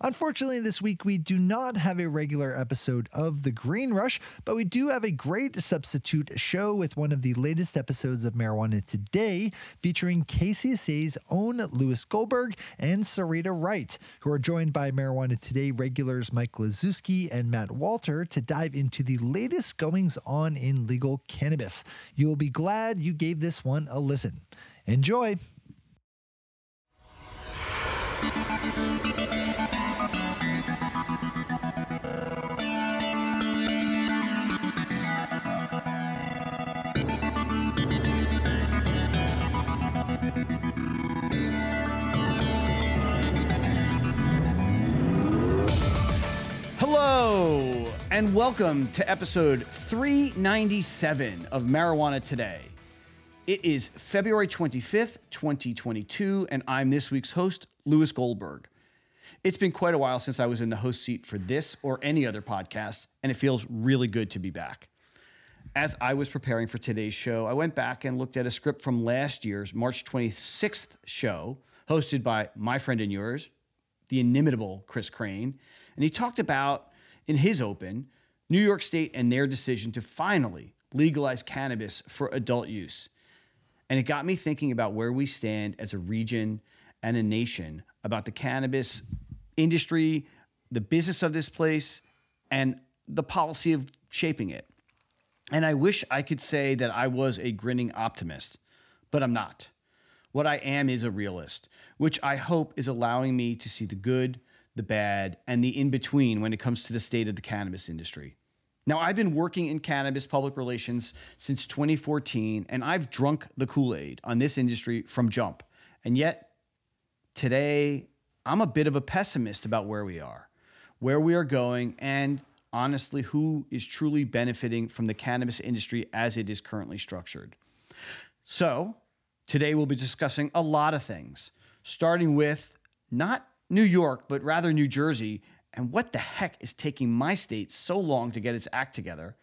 Unfortunately, this week we do not have a regular episode of The Green Rush, but we do have a great substitute show with one of the latest episodes of Marijuana Today, featuring KCSA's own Lewis Goldberg and Sirita Wright, who are joined by Marijuana Today regulars Mike Liszewski and Matt Walter to dive into the latest goings on in legal cannabis. You'll be glad you gave this one a listen. Enjoy! And welcome to episode 397 of Marijuana Today. It is February 25th, 2022, and I'm this week's host, Lewis Goldberg. It's been quite a while since I was in the host seat for this or any other podcast, and it feels really good to be back. As I was preparing for today's show, I went back and looked at a script from last year's March 26th show, hosted by my friend and yours, the inimitable Chris Crane. And he talked about, in his open, New York State and their decision to finally legalize cannabis for adult use. And it got me thinking about where we stand as a region and a nation about the cannabis industry, the business of this place, and the policy of shaping it. And I wish I could say that I was a grinning optimist, but I'm not. What I am is a realist, which I hope is allowing me to see the good, the bad, and the in between when it comes to the state of the cannabis industry. Now, I've been working in cannabis public relations since 2014, and I've drunk the Kool Aid on this industry from jump. And yet, today, I'm a bit of a pessimist about where we are, where we are going, and honestly, who is truly benefiting from the cannabis industry as it is currently structured. So, today we'll be discussing a lot of things, starting with not New York, but rather New Jersey, and what the heck is taking my state so long to get its act together,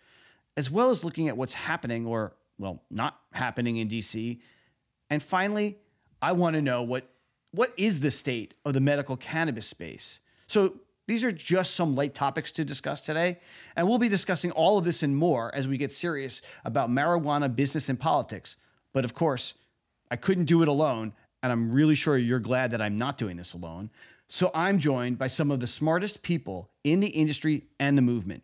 as well as looking at what's happening or, well, not happening in DC. And finally, I want to know what what is the state of the medical cannabis space? So these are just some light topics to discuss today, and we'll be discussing all of this and more as we get serious about marijuana business and politics. But of course, I couldn't do it alone, and I'm really sure you're glad that I'm not doing this alone. So I'm joined by some of the smartest people in the industry and the movement.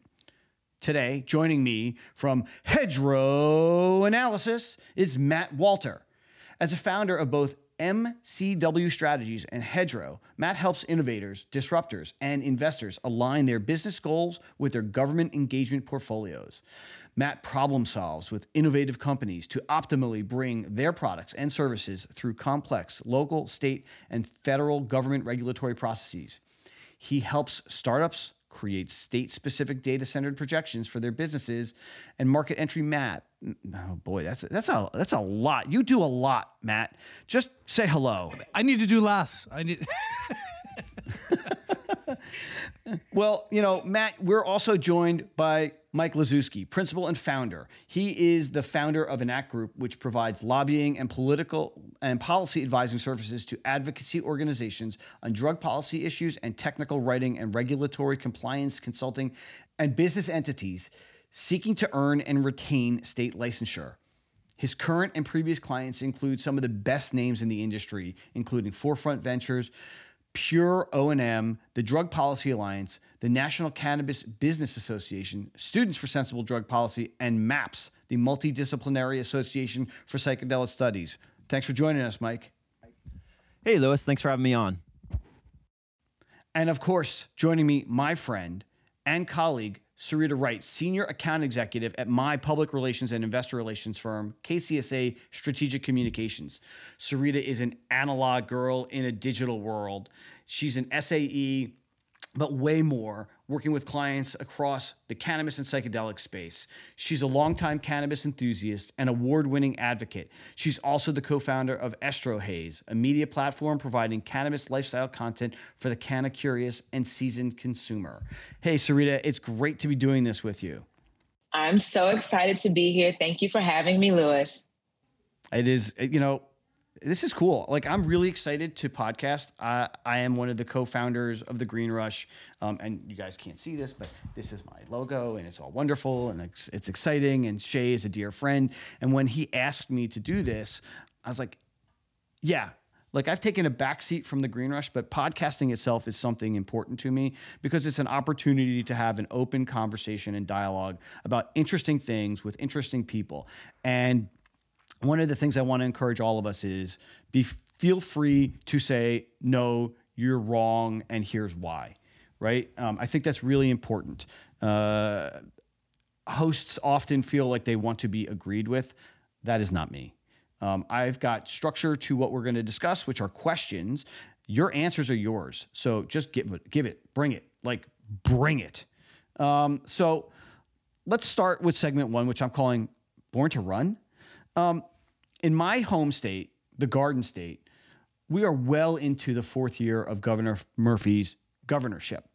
Today, joining me from Hedgerow Analysis is Matt Walter. As a founder of both MCW Strategies and Hedgerow, Matt helps innovators, disruptors, and investors align their business goals with their government engagement portfolios. Matt problem solves with innovative companies to optimally bring their products and services through complex local, state, and federal government regulatory processes. He helps startups create state specific data centered projections for their businesses and market entry map. Oh boy, that's that's a that's a lot. You do a lot, Matt. Just say hello. I need to do less. I need. well, you know, Matt, we're also joined by Mike Liszewski, principal and founder. He is the founder of Enact Group, which provides lobbying and political and policy advising services to advocacy organizations on drug policy issues and technical writing and regulatory compliance consulting and business entities seeking to earn and retain state licensure. His current and previous clients include some of the best names in the industry, including Forefront Ventures, Pure O&M, the Drug Policy Alliance, the National Cannabis Business Association, Students for Sensible Drug Policy, and MAPS, the Multidisciplinary Association for Psychedelic Studies. Thanks for joining us, Mike. Hey, Lewis. Thanks for having me on. And of course, joining me, my friend and colleague, Sirita Wright, Senior Account Executive at my public relations and investor relations firm, KCSA Strategic Communications. Sirita is an analog girl in a digital world. She's an SAE but way more, working with clients across the cannabis and psychedelic space. She's a longtime cannabis enthusiast and award winning advocate. She's also the co founder of EstroHaze, a media platform providing cannabis lifestyle content for the canna curious and seasoned consumer. Hey, Sirita, it's great to be doing this with you. I'm so excited to be here. Thank you for having me, Lewis. It is, you know, this is cool. Like I'm really excited to podcast. I, I am one of the co-founders of the Green Rush, um, and you guys can't see this, but this is my logo, and it's all wonderful and it's, it's exciting. And Shay is a dear friend. And when he asked me to do this, I was like, yeah. Like I've taken a backseat from the Green Rush, but podcasting itself is something important to me because it's an opportunity to have an open conversation and dialogue about interesting things with interesting people. And one of the things I want to encourage all of us is be feel free to say no, you're wrong, and here's why. Right? Um, I think that's really important. Uh, hosts often feel like they want to be agreed with. That is not me. Um, I've got structure to what we're going to discuss, which are questions. Your answers are yours. So just give it, give it, bring it, like bring it. Um, so let's start with segment one, which I'm calling Born to Run. Um, in my home state, the Garden State, we are well into the fourth year of Governor Murphy's governorship.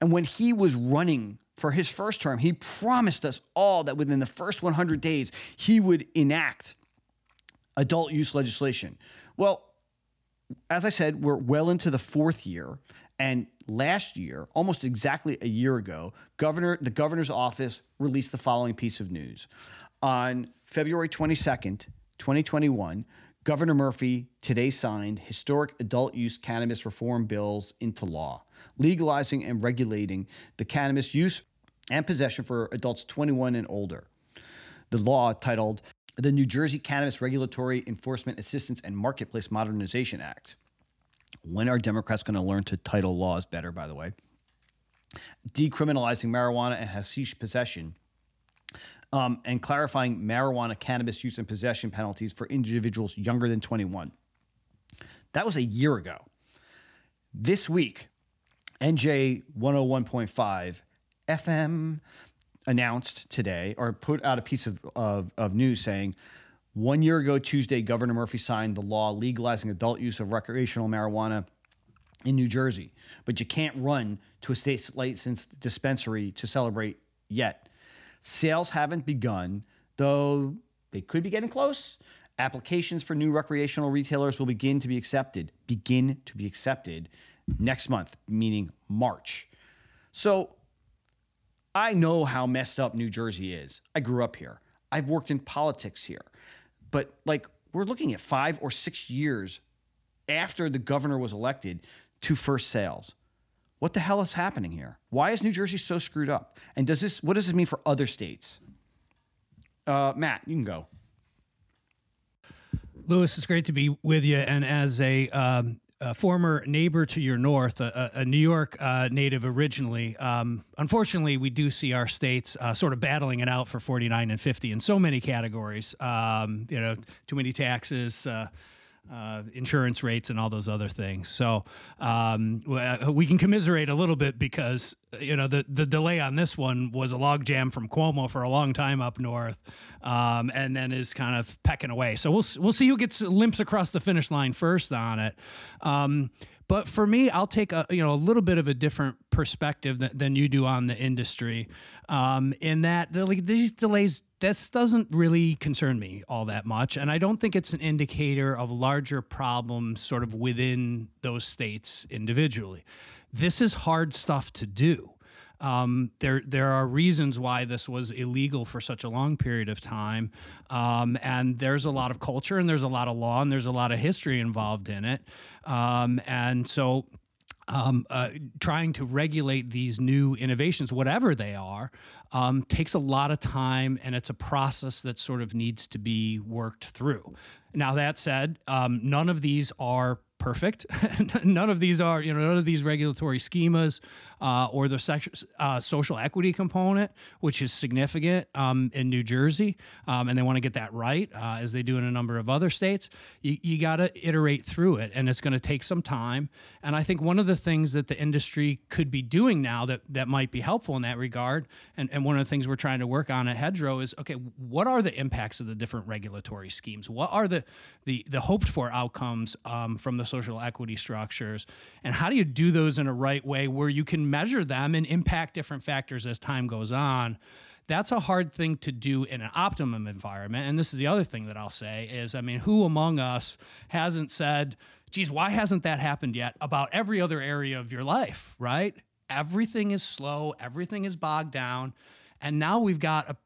And when he was running for his first term, he promised us all that within the first 100 days, he would enact adult use legislation. Well, as I said, we're well into the fourth year. And last year, almost exactly a year ago, governor, the governor's office released the following piece of news. On February 22nd, 2021, Governor Murphy today signed historic adult use cannabis reform bills into law, legalizing and regulating the cannabis use and possession for adults 21 and older. The law, titled the New Jersey Cannabis Regulatory Enforcement Assistance and Marketplace Modernization Act. When are Democrats going to learn to title laws better, by the way? Decriminalizing marijuana and hashish possession um, and clarifying marijuana cannabis use and possession penalties for individuals younger than 21. That was a year ago. This week, NJ 101.5 FM announced today or put out a piece of, of, of news saying one year ago, Tuesday, Governor Murphy signed the law legalizing adult use of recreational marijuana in New Jersey. But you can't run to a state licensed dispensary to celebrate yet. Sales haven't begun, though they could be getting close. Applications for new recreational retailers will begin to be accepted, begin to be accepted next month, meaning March. So I know how messed up New Jersey is. I grew up here. I've worked in politics here. But like we're looking at 5 or 6 years after the governor was elected to first sales. What the hell is happening here? Why is New Jersey so screwed up? And does this what does this mean for other states? Uh, Matt, you can go. Lewis, it's great to be with you. And as a, um, a former neighbor to your north, a, a New York uh, native originally, um, unfortunately, we do see our states uh, sort of battling it out for 49 and 50 in so many categories. Um, you know, too many taxes. Uh, insurance rates and all those other things. So um, uh, we can commiserate a little bit because you know the the delay on this one was a logjam from Cuomo for a long time up north, um, and then is kind of pecking away. So we'll we'll see who gets limps across the finish line first on it. Um, but for me, I'll take a you know a little bit of a different perspective than, than you do on the industry. Um, in that the, like, these delays this doesn't really concern me all that much. And I don't think it's an indicator of larger problems sort of within those states individually. This is hard stuff to do. Um, there, there are reasons why this was illegal for such a long period of time, um, and there's a lot of culture, and there's a lot of law, and there's a lot of history involved in it, um, and so um, uh, trying to regulate these new innovations, whatever they are, um, takes a lot of time and it's a process that sort of needs to be worked through. Now, that said, um, none of these are perfect. none of these are, you know, none of these regulatory schemas uh, or the sex, uh, social equity component, which is significant um, in New Jersey, um, and they want to get that right uh, as they do in a number of other states. You, you got to iterate through it, and it's going to take some time. And I think one of the things that the industry could be doing now that that might be helpful in that regard, and, and one of the things we're trying to work on at Hedgerow is okay, what are the impacts of the different regulatory schemes? What are the the the hoped for outcomes um, from the social equity structures, and how do you do those in a right way where you can measure them and impact different factors as time goes on? That's a hard thing to do in an optimum environment. And this is the other thing that I'll say is, I mean, who among us hasn't said, geez, why hasn't that happened yet about every other area of your life, right? Everything is slow, everything is bogged down. And now we've got a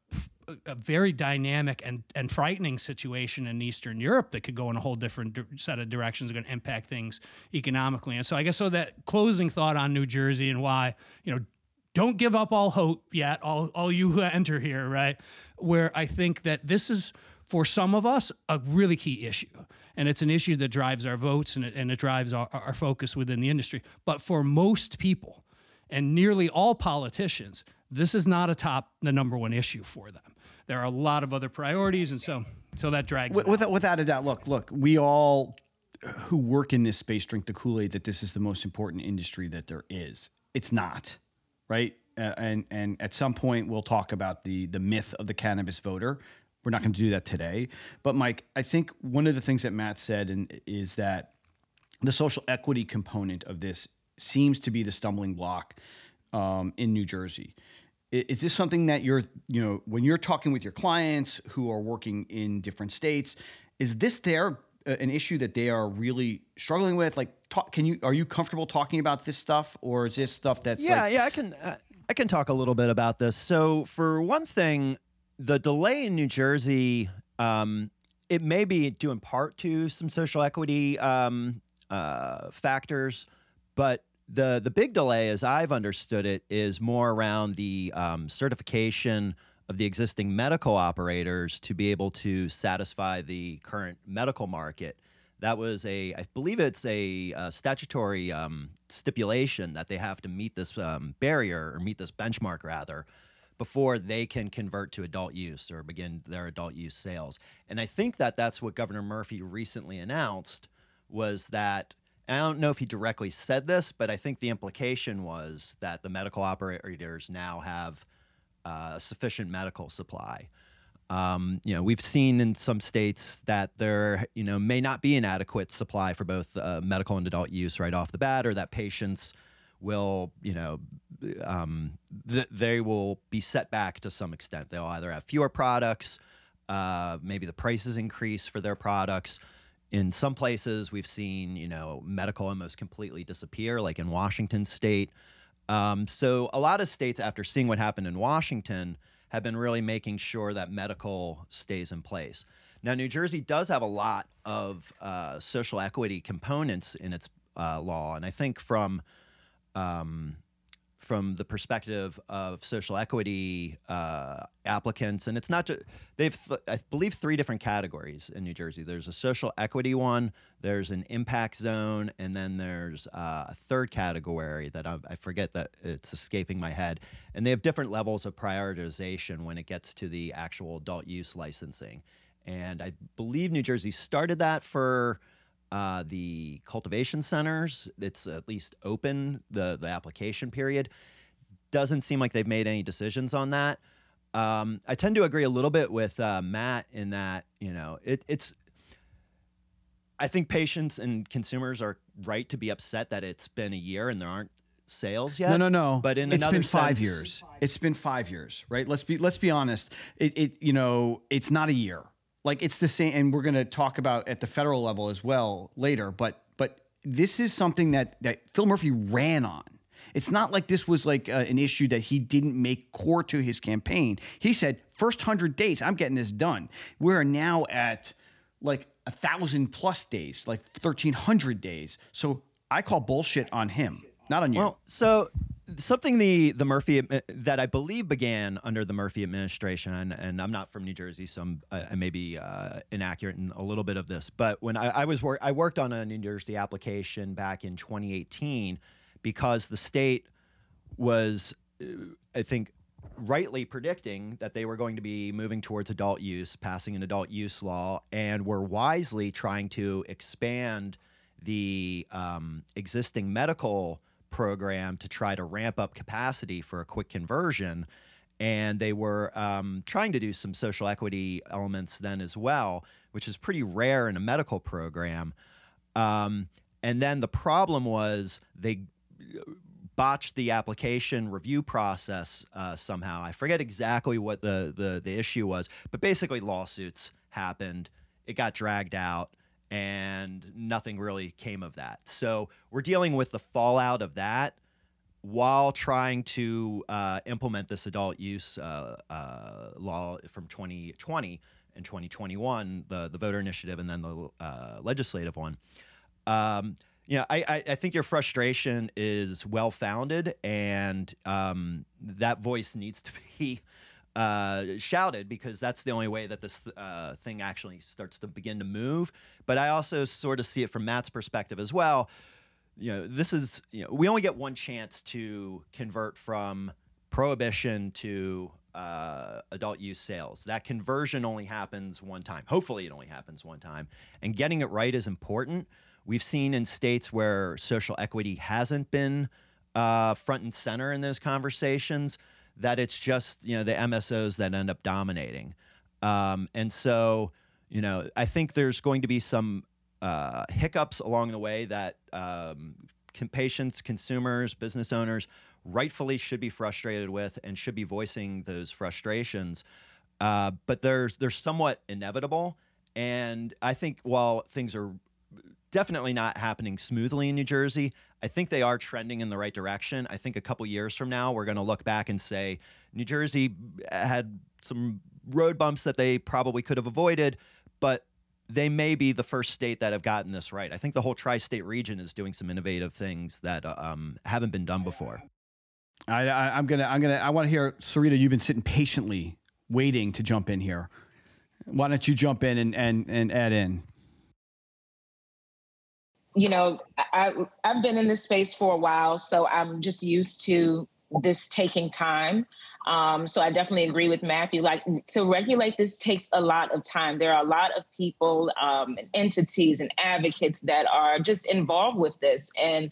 a very dynamic and, and frightening situation in Eastern Europe that could go in a whole different di- set of directions, going to impact things economically. And so I guess so that closing thought on New Jersey and why, you know, don't give up all hope yet, all, all you who enter here, right? Where I think that this is, for some of us, a really key issue. And it's an issue that drives our votes and it, and it drives our, our focus within the industry. But for most people, and nearly all politicians, this is not a top, the number one issue for them. There are a lot of other priorities, and so so that drags. it Without, without a doubt, look, look, we all who work in this space drink the Kool Aid that this is the most important industry that there is. It's not, right? Uh, and and at some point we'll talk about the the myth of the cannabis voter. We're not going to do that today, but Mike, I think one of the things that Matt said and is that the social equity component of this seems to be the stumbling block um, in New Jersey. Is this something that you're, you know, when you're talking with your clients who are working in different states, is this their uh, an issue that they are really struggling with? Like, talk, can you are you comfortable talking about this stuff, or is this stuff that's Yeah, like, yeah, I can uh, I can talk a little bit about this. So for one thing, the delay in New Jersey, um, it may be due in part to some social equity um, uh, factors, but the the big delay, as I've understood it, is more around the um, certification of the existing medical operators to be able to satisfy the current medical market. That was a, I believe it's a, uh statutory um, stipulation that they have to meet this um, barrier or meet this benchmark rather before they can convert to adult use or begin their adult use sales. And I think that that's what Governor Murphy recently announced was that I don't know if he directly said this, but I think the implication was that the medical operators now have uh, sufficient medical supply. Um, you know, we've seen in some states that there, you know, may not be an adequate supply for both uh, medical and adult use right off the bat, or that patients will, you know, um, th- they will be set back to some extent. They'll either have fewer products, uh, maybe the prices increase for their products. In some places, we've seen, you know, medical almost completely disappear, like in Washington state. Um, so a lot of states, after seeing what happened in Washington, have been really making sure that medical stays in place. Now, New Jersey does have a lot of uh, social equity components in its uh, law, and I think from um, from the perspective of social equity uh, applicants, and it's not just they've th- I believe three different categories in New Jersey. There's a social equity one, there's an impact zone, and then there's uh, a third category that I, I forget that it's escaping my head. And they have different levels of prioritization when it gets to the actual adult use licensing. And I believe New Jersey started that for uh, the cultivation centers. It's at least open the the application period. Doesn't seem like they've made any decisions on that. Um, I tend to agree a little bit with uh, Matt in that you know it, it's. I think patients and consumers are right to be upset that it's been a year and there aren't sales yet. No, no, no. But in it's been five sense- years. It's been five years, right? Let's be let's be honest. It, it you know it's not a year. Like it's the same, and we're going to talk about at the federal level as well later. But but this is something that that Phil Murphy ran on. It's not like this was like uh, an issue that he didn't make core to his campaign. He said, first hundred days, I'm getting this done. We're now at like a thousand plus days, like thirteen hundred days. So I call bullshit on him, not on you. Well, so something the the Murphy that I believe began under the Murphy administration, and, I'm not from New Jersey, so I'm, I, may be uh, inaccurate in a little bit of this. But when I, I was wor- I worked on a New Jersey application back in 2018 because the state was, uh, I think, rightly predicting that they were going to be moving towards adult use, passing an adult use law, and were wisely trying to expand the um, existing medical program to try to ramp up capacity for a quick conversion. And they were um, trying to do some social equity elements then as well, which is pretty rare in a medical program. Um, and then the problem was they botched the application review process uh, somehow. I forget exactly what the, the the issue was, but basically lawsuits happened. It got dragged out and nothing really came of that. So we're dealing with the fallout of that while trying to uh, implement this adult use uh, uh, law from 2020 and 2021, the the voter initiative, and then the uh, legislative one. Um, you know, I, I, think your frustration is well founded, and um, that voice needs to be uh, shouted because that's the only way that this uh, thing actually starts to begin to move. But I also sort of see it from Matt's perspective as well. You know, this is you know we only get one chance to convert from prohibition to uh, adult use sales. That conversion only happens one time. Hopefully, it only happens one time. And getting it right is important. We've seen in states where social equity hasn't been uh, front and center in those conversations that it's just you know the MSOs that end up dominating. Um, and so you know I think there's going to be some uh, hiccups along the way that um, patients, consumers, business owners rightfully should be frustrated with and should be voicing those frustrations. Uh, but there's they're somewhat inevitable, and I think while things are definitely not happening smoothly in New Jersey. I think they are trending in the right direction. I think a couple years from now, we're going to look back and say New Jersey had some road bumps that they probably could have avoided, but they may be the first state that have gotten this right. I think the whole tri-state region is doing some innovative things that uh, um, haven't been done before. I, I, I'm gonna, I'm gonna, I want to hear Sirita. You've been sitting patiently, waiting to jump in here. Why don't you jump in and and, and add in? You know, I, I've been in this space for a while, so I'm just used to this taking time. Um, so I definitely agree with Matthew. Like to regulate this takes a lot of time. There are a lot of people um, and entities and advocates that are just involved with this, and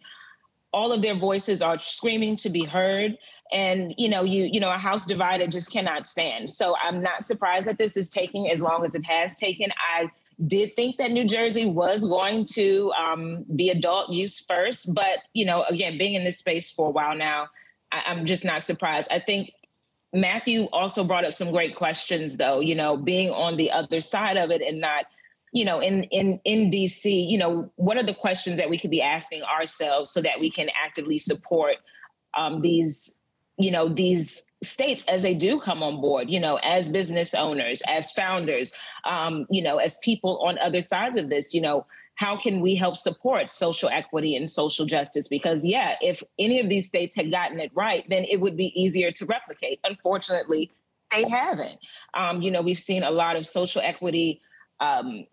all of their voices are screaming to be heard. And you know, you you know, a house divided just cannot stand. So I'm not surprised that this is taking as long as it has taken. I did think that New Jersey was going to um, be adult use first, but you know, again, being in this space for a while now, I, I'm just not surprised. I think Matthew also brought up some great questions, though. You know, being on the other side of it and not, you know, in in in DC, you know, what are the questions that we could be asking ourselves so that we can actively support um, these, you know, these states as they do come on board you know as business owners as founders um, you know as people on other sides of this you know how can we help support social equity and social justice? Because yeah if any of these states had gotten it right then it would be easier to replicate. Unfortunately they haven't. Um, you know we've seen a lot of social equity um,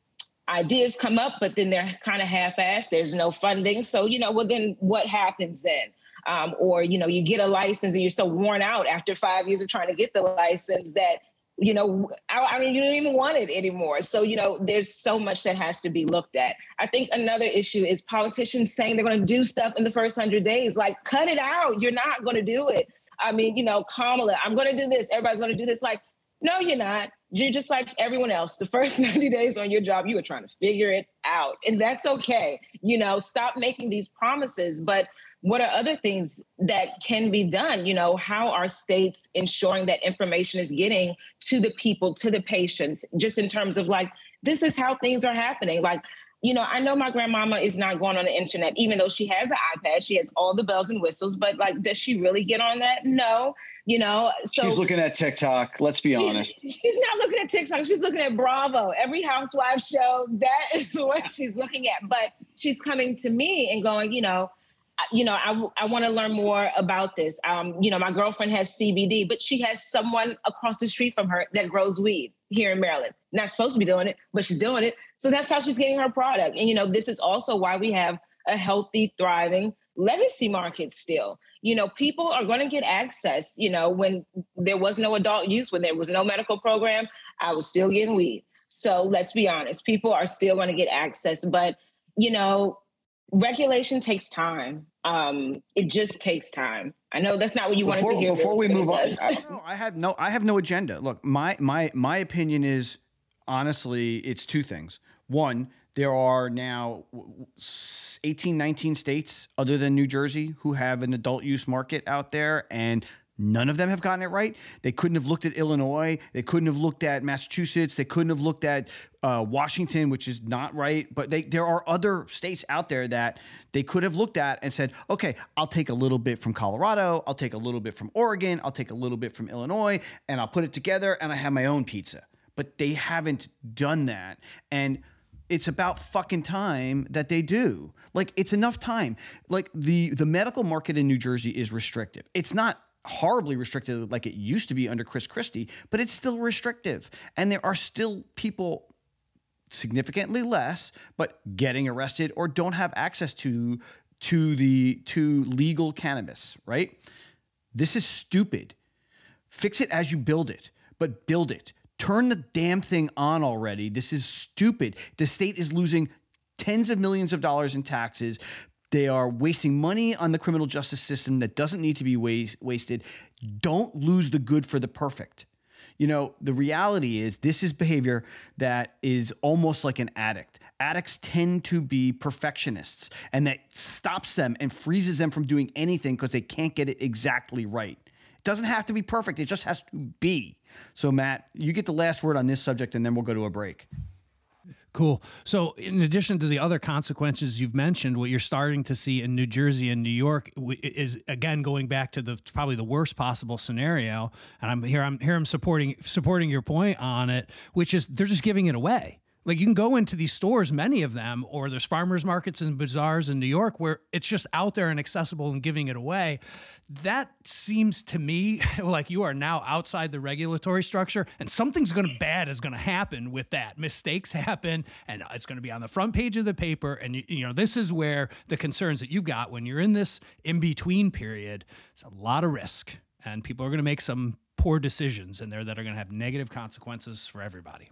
ideas come up but then they're kind of half-assed. There's no funding. So you know well then what happens then um, or you know you get a license and you're so worn out after five years of trying to get the license that you know I, I, mean you don't even want it anymore. So you know there's so much that has to be looked at. I think another issue is politicians saying they're going to do stuff in the first 100 days. Like cut it out. You're not going to do it. I mean you know kamala i'm going to do this. Everybody's going to do this. Like no you're not. You're just like everyone else. The first 90 days on your job you were trying to figure it out. And that's okay. You know stop making these promises. But what are other things that can be done? You know how are states ensuring that information is getting to the people to the patients? Just in terms of like this is how things are happening. Like you know i know my grandmama is not going on the internet even though she has an ipad. She has all the bells and whistles but like does she really get on that? No you know so she's looking at tiktok let's be honest. she's not looking at tiktok she's looking at bravo. Every housewife show that is what she's looking at. But she's coming to me and going you know you know, I, I want to learn more about this. Um, you know, my girlfriend has CBD, but she has someone across the street from her that grows weed here in Maryland. Not supposed to be doing it, but she's doing it. So that's how she's getting her product. And, you know, this is also why we have a healthy, thriving legacy market still. You know, people are going to get access. You know, when there was no adult use, when there was no medical program, I was still getting weed. So let's be honest, people are still going to get access. But, you know, regulation takes time. Um, it just takes time. I know that's not what you before, wanted to hear. Before we move on, I, no, I have no, I have no agenda. Look, my my my opinion is honestly, it's two things. One, there are now 18, 19 states other than New Jersey who have an adult use market out there, and None of them have gotten it right. They couldn't have looked at Illinois. They couldn't have looked at Massachusetts. They couldn't have looked at uh, Washington, which is not right. But they, there are other states out there that they could have looked at and said, okay, I'll take a little bit from Colorado. I'll take a little bit from Oregon. I'll take a little bit from Illinois, and I'll put it together, and I have my own pizza. But they haven't done that. And it's about fucking time that they do. Like it's enough time. Like the the medical market in New Jersey is restrictive. It's not horribly restricted like it used to be under Chris Christie, but it's still restrictive. And there are still people significantly less, but getting arrested or don't have access to to the to legal cannabis, right? This is stupid. Fix it as you build it, but build it. Turn the damn thing on already. This is stupid. The state is losing tens of millions of dollars in taxes. They are wasting money on the criminal justice system that doesn't need to be waste, wasted. Don't lose the good for the perfect. You know, the reality is this is behavior that is almost like an addict. Addicts tend to be perfectionists, and that stops them and freezes them from doing anything because they can't get it exactly right. It doesn't have to be perfect, it just has to be. So, Matt, you get the last word on this subject, and then we'll go to a break. Cool. So, in addition to the other consequences you've mentioned, what you're starting to see in New Jersey and New York is again going back to the probably the worst possible scenario. And I'm here. I'm here. I'm supporting supporting your point on it, which is they're just giving it away. Like you can go into these stores, many of them, or there's farmers markets and bazaars in New York where it's just out there and accessible and giving it away. That seems to me like you are now outside the regulatory structure, and something's going to bad is going to happen with that. Mistakes happen, and it's going to be on the front page of the paper. And you, you know this is where the concerns that you've got when you're in this in between period. It's a lot of risk, and people are going to make some poor decisions in there that are going to have negative consequences for everybody.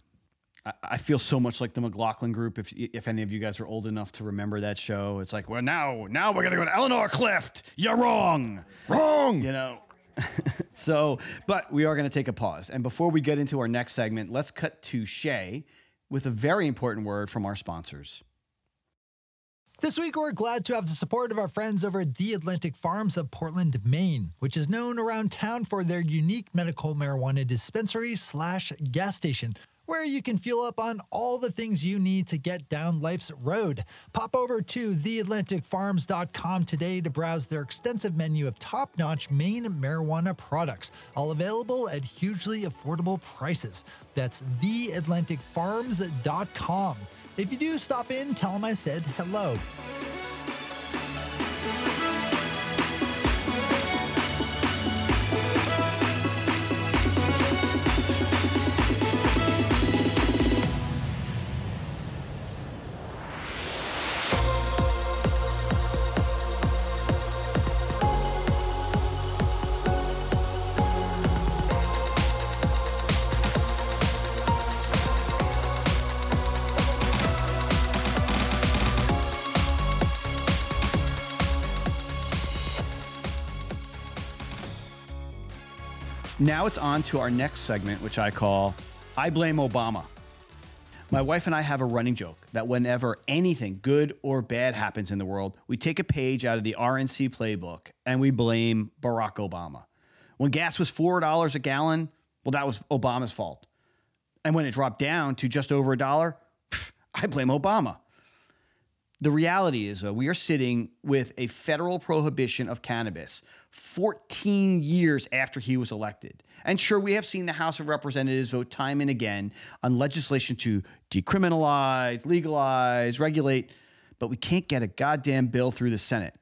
I feel so much like the McLaughlin Group. If if any of you guys are old enough to remember that show, it's like, well, now now we're gonna go to Eleanor Clift. You're wrong, wrong. You know. so, but we are going to take a pause, and before we get into our next segment, let's cut to Shay with a very important word from our sponsors. This week, we're glad to have the support of our friends over at The Atlantic Farms of Portland, Maine, which is known around town for their unique medical marijuana dispensary slash gas station where you can fuel up on all the things you need to get down life's road. Pop over to theatlanticfarms.com today to browse their extensive menu of top notch Maine marijuana products, all available at hugely affordable prices. That's theatlanticfarms.com. If you do stop in, tell them I said hello. Now it's on to our next segment, which I call I Blame Obama. My wife and I have a running joke that whenever anything good or bad happens in the world, we take a page out of the RNC playbook and we blame Barack Obama. When gas was $4 a gallon, well, that was Obama's fault. And when it dropped down to just over a dollar, I blame Obama. The reality is, though, we are sitting with a federal prohibition of cannabis 14 years after he was elected. And sure, we have seen the House of Representatives vote time and again on legislation to decriminalize, legalize, regulate, but we can't get a goddamn bill through the Senate.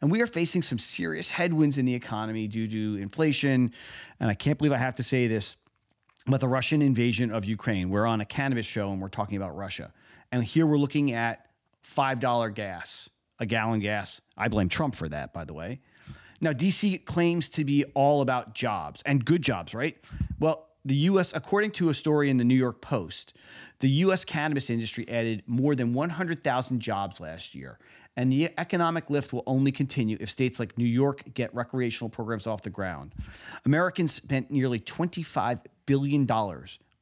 And we are facing some serious headwinds in the economy due to inflation. And I can't believe I have to say this, but the Russian invasion of Ukraine. We're on a cannabis show and we're talking about Russia. And here we're looking at $5 gas, a gallon gas. I blame Trump for that, by the way. Now, DC claims to be all about jobs and good jobs, right? Well, the US, according to a story in the New York Post, the US cannabis industry added more than 100,000 jobs last year. And the economic lift will only continue if states like New York get recreational programs off the ground. Americans spent nearly $25 billion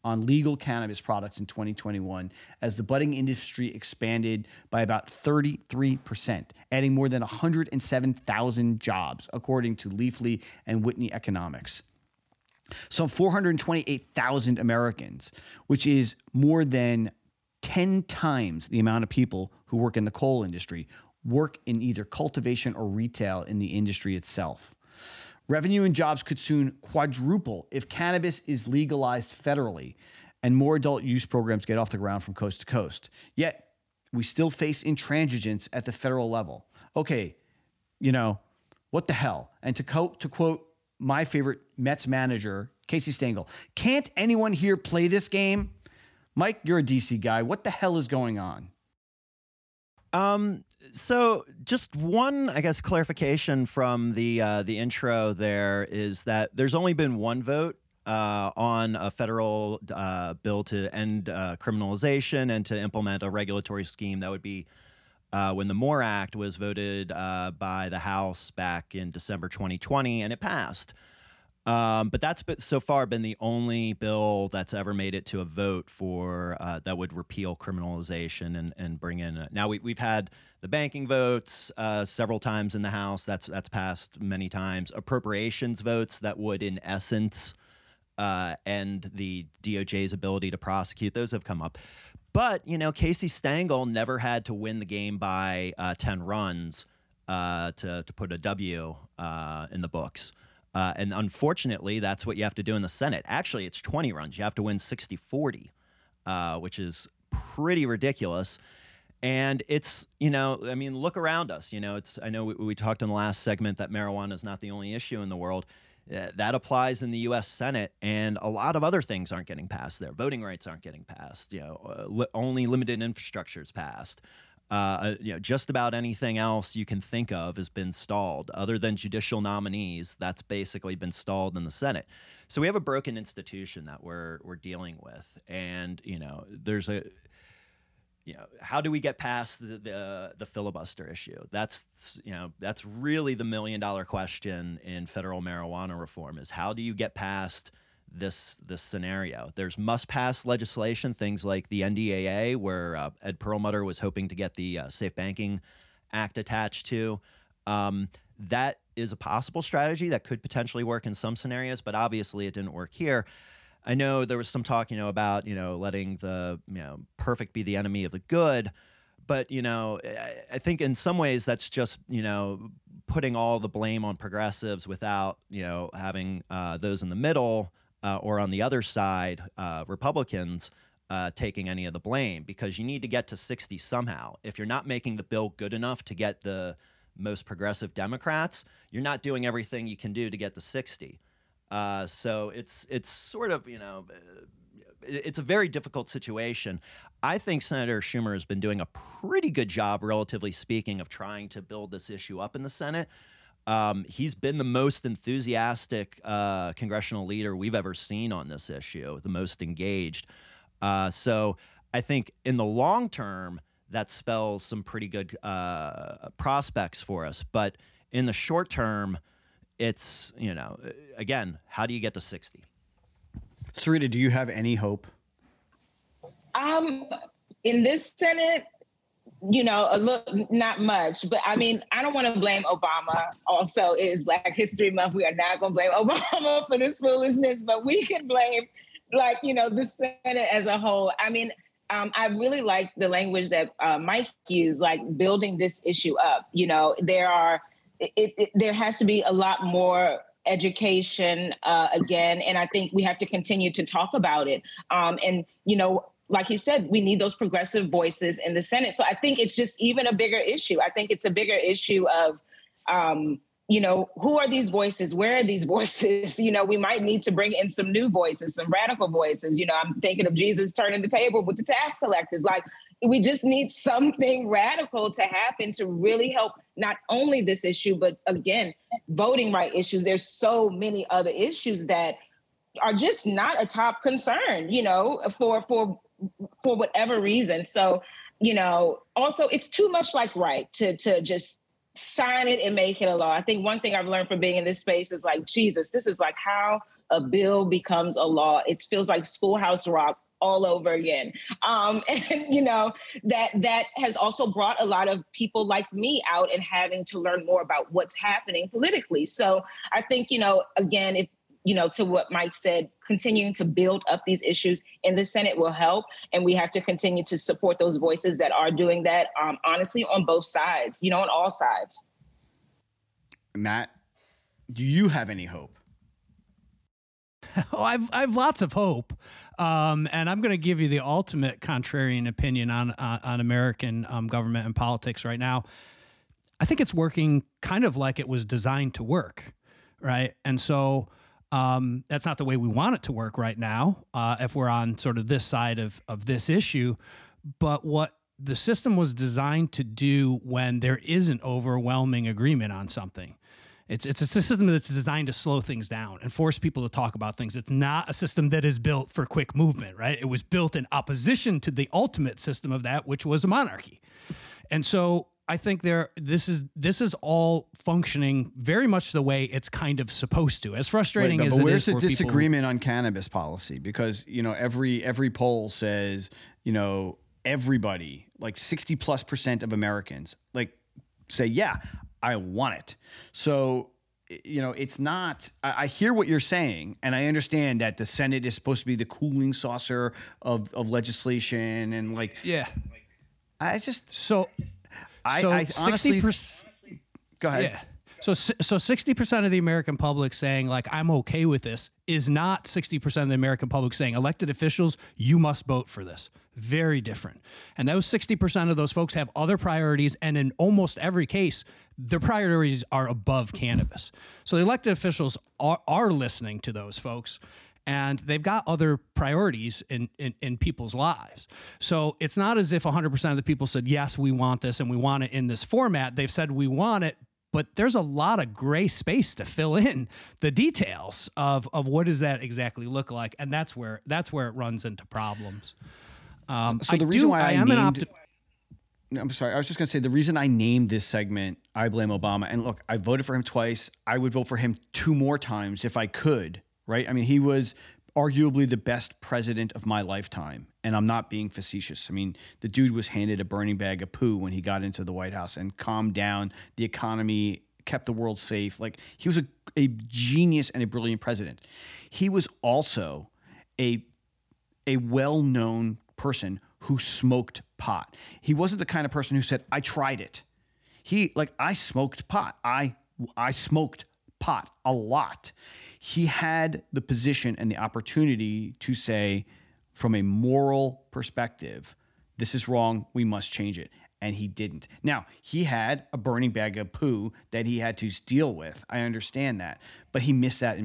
on legal cannabis products in 2021 as the budding industry expanded by about 33%, adding more than 107,000 jobs, according to Leafly and Whitney Economics. Some 428,000 Americans, which is more than 10 times the amount of people who work in the coal industry, work in either cultivation or retail in the industry itself. Revenue and jobs could soon quadruple if cannabis is legalized federally and more adult use programs get off the ground from coast to coast. Yet, we still face intransigence at the federal level. Okay, you know, what the hell? And to, co- to quote my favorite Mets manager, Casey Stengel, can't anyone here play this game? Mike, you're a DC guy. What the hell is going on? Um, so just one, I guess, clarification from the uh, the intro there is that there's only been one vote uh, on a federal uh, bill to end uh, criminalization and to implement a regulatory scheme that would be uh, when the MORE Act was voted uh, by the House back in December 2020 and it passed. Um, but that's been, so far been the only bill that's ever made it to a vote for uh, that would repeal criminalization and, and bring in. A, now we, we've had the banking votes uh, several times in the House. That's that's passed many times. Appropriations votes that would, in essence, uh, end the DOJ's ability to prosecute. Those have come up. But you know, Casey Stengel never had to win the game by uh, ten runs uh, to to put a W uh, in the books. Uh, and unfortunately, that's what you have to do in the Senate. Actually, it's 20 runs. You have to win 60 40, uh, which is pretty ridiculous. And it's, you know, I mean, look around us. You know, it's, I know we, we talked in the last segment that marijuana is not the only issue in the world. Uh, that applies in the U.S. Senate, and a lot of other things aren't getting passed there. Voting rights aren't getting passed. You know, uh, li- only limited infrastructure is passed. Uh, uh, you know, just about anything else you can think of has been stalled, other than judicial nominees. That's basically been stalled in the Senate. So we have a broken institution that we're we're dealing with, and you know, there's a you know, how do we get past the, the, the filibuster issue? That's you know, that's really the million dollar question in federal marijuana reform: is how do you get past this this scenario. There's must pass legislation, things like the NDAA, where uh, Ed Perlmutter was hoping to get the uh, Safe Banking Act attached to. Um, that is a possible strategy that could potentially work in some scenarios, but obviously it didn't work here. I know there was some talk, you know, about you know letting the you know perfect be the enemy of the good, but you know I, I think in some ways that's just you know putting all the blame on progressives without you know having uh, those in the middle uh, or on the other side, uh, Republicans uh, taking any of the blame because you need to get to 60 somehow. If you're not making the bill good enough to get the most progressive Democrats, you're not doing everything you can do to get to 60. Uh, so it's it's sort of you know it's a very difficult situation. I think Senator Schumer has been doing a pretty good job, relatively speaking, of trying to build this issue up in the Senate. Um, he's been the most enthusiastic uh, congressional leader we've ever seen on this issue, the most engaged. Uh, so I think in the long term, that spells some pretty good uh, prospects for us. But in the short term, it's, you know, again, how do you get to 60? Sirita, do you have any hope? Um, in this Senate, you know, a look, not much, but I mean, I don't want to blame Obama. Also, it is Black History Month. We are not going to blame Obama for this foolishness, but we can blame, like, you know, the Senate as a whole. I mean, um, I really like the language that uh, Mike used, like building this issue up. You know, there are, it, it, there has to be a lot more education uh, again, and I think we have to continue to talk about it. Um, and you know, like he said, we need those progressive voices in the Senate. So I think it's just even a bigger issue. I think it's a bigger issue of um, you know, who are these voices? Where are these voices? You know, we might need to bring in some new voices, some radical voices. You know, I'm thinking of Jesus turning the table with the tax collectors. Like, we just need something radical to happen to really help not only this issue, but again, voting right issues. There's so many other issues that are just not a top concern, you know, for for for whatever reason. So, you know, also it's too much like right to to just sign it and make it a law. I think one thing I've learned from being in this space is like, Jesus, this is like how a bill becomes a law. It feels like schoolhouse rock all over again. Um, and you know that that has also brought a lot of people like me out and having to learn more about what's happening politically. So I think you know again, if you know, to what Mike said, continuing to build up these issues in the Senate will help. And we have to continue to support those voices that are doing that, um, honestly, on both sides, you know, on all sides. Matt, do you have any hope? oh, I've I've lots of hope, um, and I'm going to give you the ultimate contrarian opinion on uh, on American um, government and politics right now. I think it's working kind of like it was designed to work, right? And so um, that's not the way we want it to work right now, uh, if we're on sort of this side of, of this issue. But what the system was designed to do when there isn't overwhelming agreement on something. It's, it's a system that's designed to slow things down and force people to talk about things. It's not a system that is built for quick movement, right? It was built in opposition to the ultimate system of that, which was a monarchy. And so I think there this is this is all functioning very much the way it's kind of supposed to. As frustrating Wait, as but where's the disagreement who, on cannabis policy? Because you know every every poll says you know everybody like sixty plus percent of Americans like say yeah I want it. So you know it's not I, I, hear what you're saying and i understand that the senate is supposed to be the cooling saucer of, of legislation and like yeah i just so I, so I honestly, 60%, go ahead. Yeah. So, so 60% of the American public saying, like, I'm okay with this is not 60% of the American public saying, elected officials, you must vote for this. Very different. And those 60% of those folks have other priorities. And in almost every case, their priorities are above cannabis. So the elected officials are, are listening to those folks and they've got other priorities in, in, in, people's lives. So it's not as if 100% of the people said, yes, we want this and we want it in this format. They've said, we want it, but there's a lot of gray space to fill in the details of, of what does that exactly look like. And that's where, that's where it runs into problems. Um, so, the I reason do, why I, I am named, an opti- I'm sorry. I was just going to say the reason I named this segment "I Blame Obama," and look, I voted for him twice. I would vote for him two more times if I could right? I mean, he was arguably the best president of my lifetime. And I'm not being facetious. I mean, the dude was handed a burning bag of poo when he got into the White House and calmed down the economy, kept the world safe. Like, he was a, a genius and a brilliant president. He was also a, a well known person who smoked pot. He wasn't the kind of person who said, I tried it. He, like, I smoked pot. I, I smoked pot a lot he had the position and the opportunity to say, from a moral perspective, this is wrong, we must change it. And he didn't. Now, he had a burning bag of poo that he had to deal with. I understand that. But he missed that,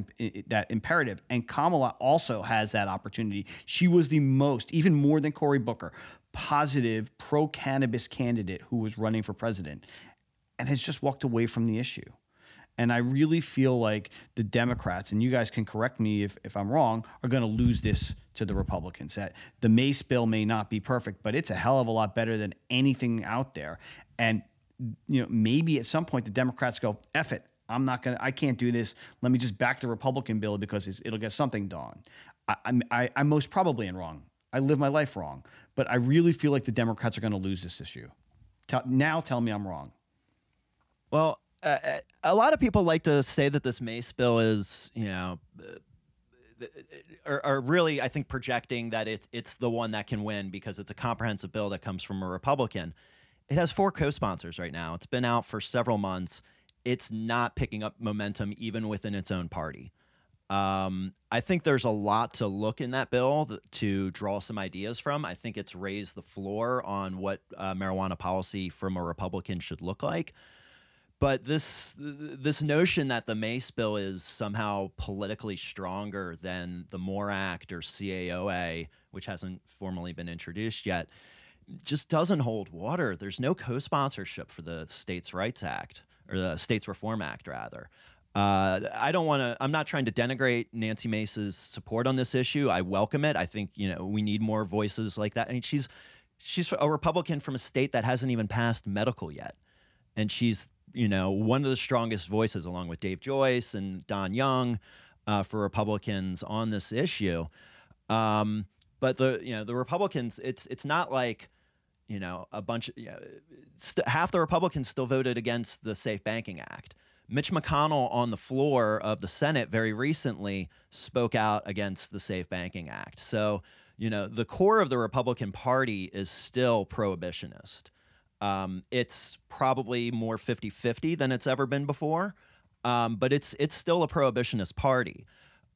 that imperative. And Kamala also has that opportunity. She was the most, even more than Cory Booker, positive pro cannabis candidate who was running for president and has just walked away from the issue. And I really feel like the Democrats, and you guys can correct me if, if I'm wrong, are going to lose this to the Republicans. That the Mace bill may not be perfect, but it's a hell of a lot better than anything out there. And you know, maybe at some point the Democrats go, "Eff it, I'm not gonna, I can't do this. Let me just back the Republican bill because it'll get something done." I, I, I'm most probably in wrong. I live my life wrong, but I really feel like the Democrats are going to lose this issue. Tell, now, tell me I'm wrong. Well, uh, a lot of people like to say that this Mace bill is, you know, uh, are, are, really, I think, projecting that it's it's the one that can win because it's a comprehensive bill that comes from a Republican. It has four co-sponsors right now. It's been out for several months. It's not picking up momentum even within its own party. Um, I think there's a lot to look in that bill to draw some ideas from. I think it's raised the floor on what uh, marijuana policy from a Republican should look like but this this notion that the Mace bill is somehow politically stronger than the MORE Act or CAOA, which hasn't formally been introduced yet, just doesn't hold water. There's no co-sponsorship for the States' Rights Act or the States Reform Act, rather. Uh, I don't want to. I'm not trying to denigrate Nancy Mace's support on this issue. I welcome it. I think you know we need more voices like that. I mean, she's she's a Republican from a state that hasn't even passed medical yet, and she's you know one of the strongest voices, along with Dave Joyce and Don Young, uh, for Republicans on this issue. Um, but the you know the Republicans, it's it's not like you know a bunch of you know, st- half the Republicans still voted against the Safe Banking Act. Mitch McConnell on the floor of the Senate very recently spoke out against the Safe Banking Act. So, you know, the core of the Republican Party is still prohibitionist. Um, it's probably more 50 50 than it's ever been before, um, but it's, it's still a prohibitionist party.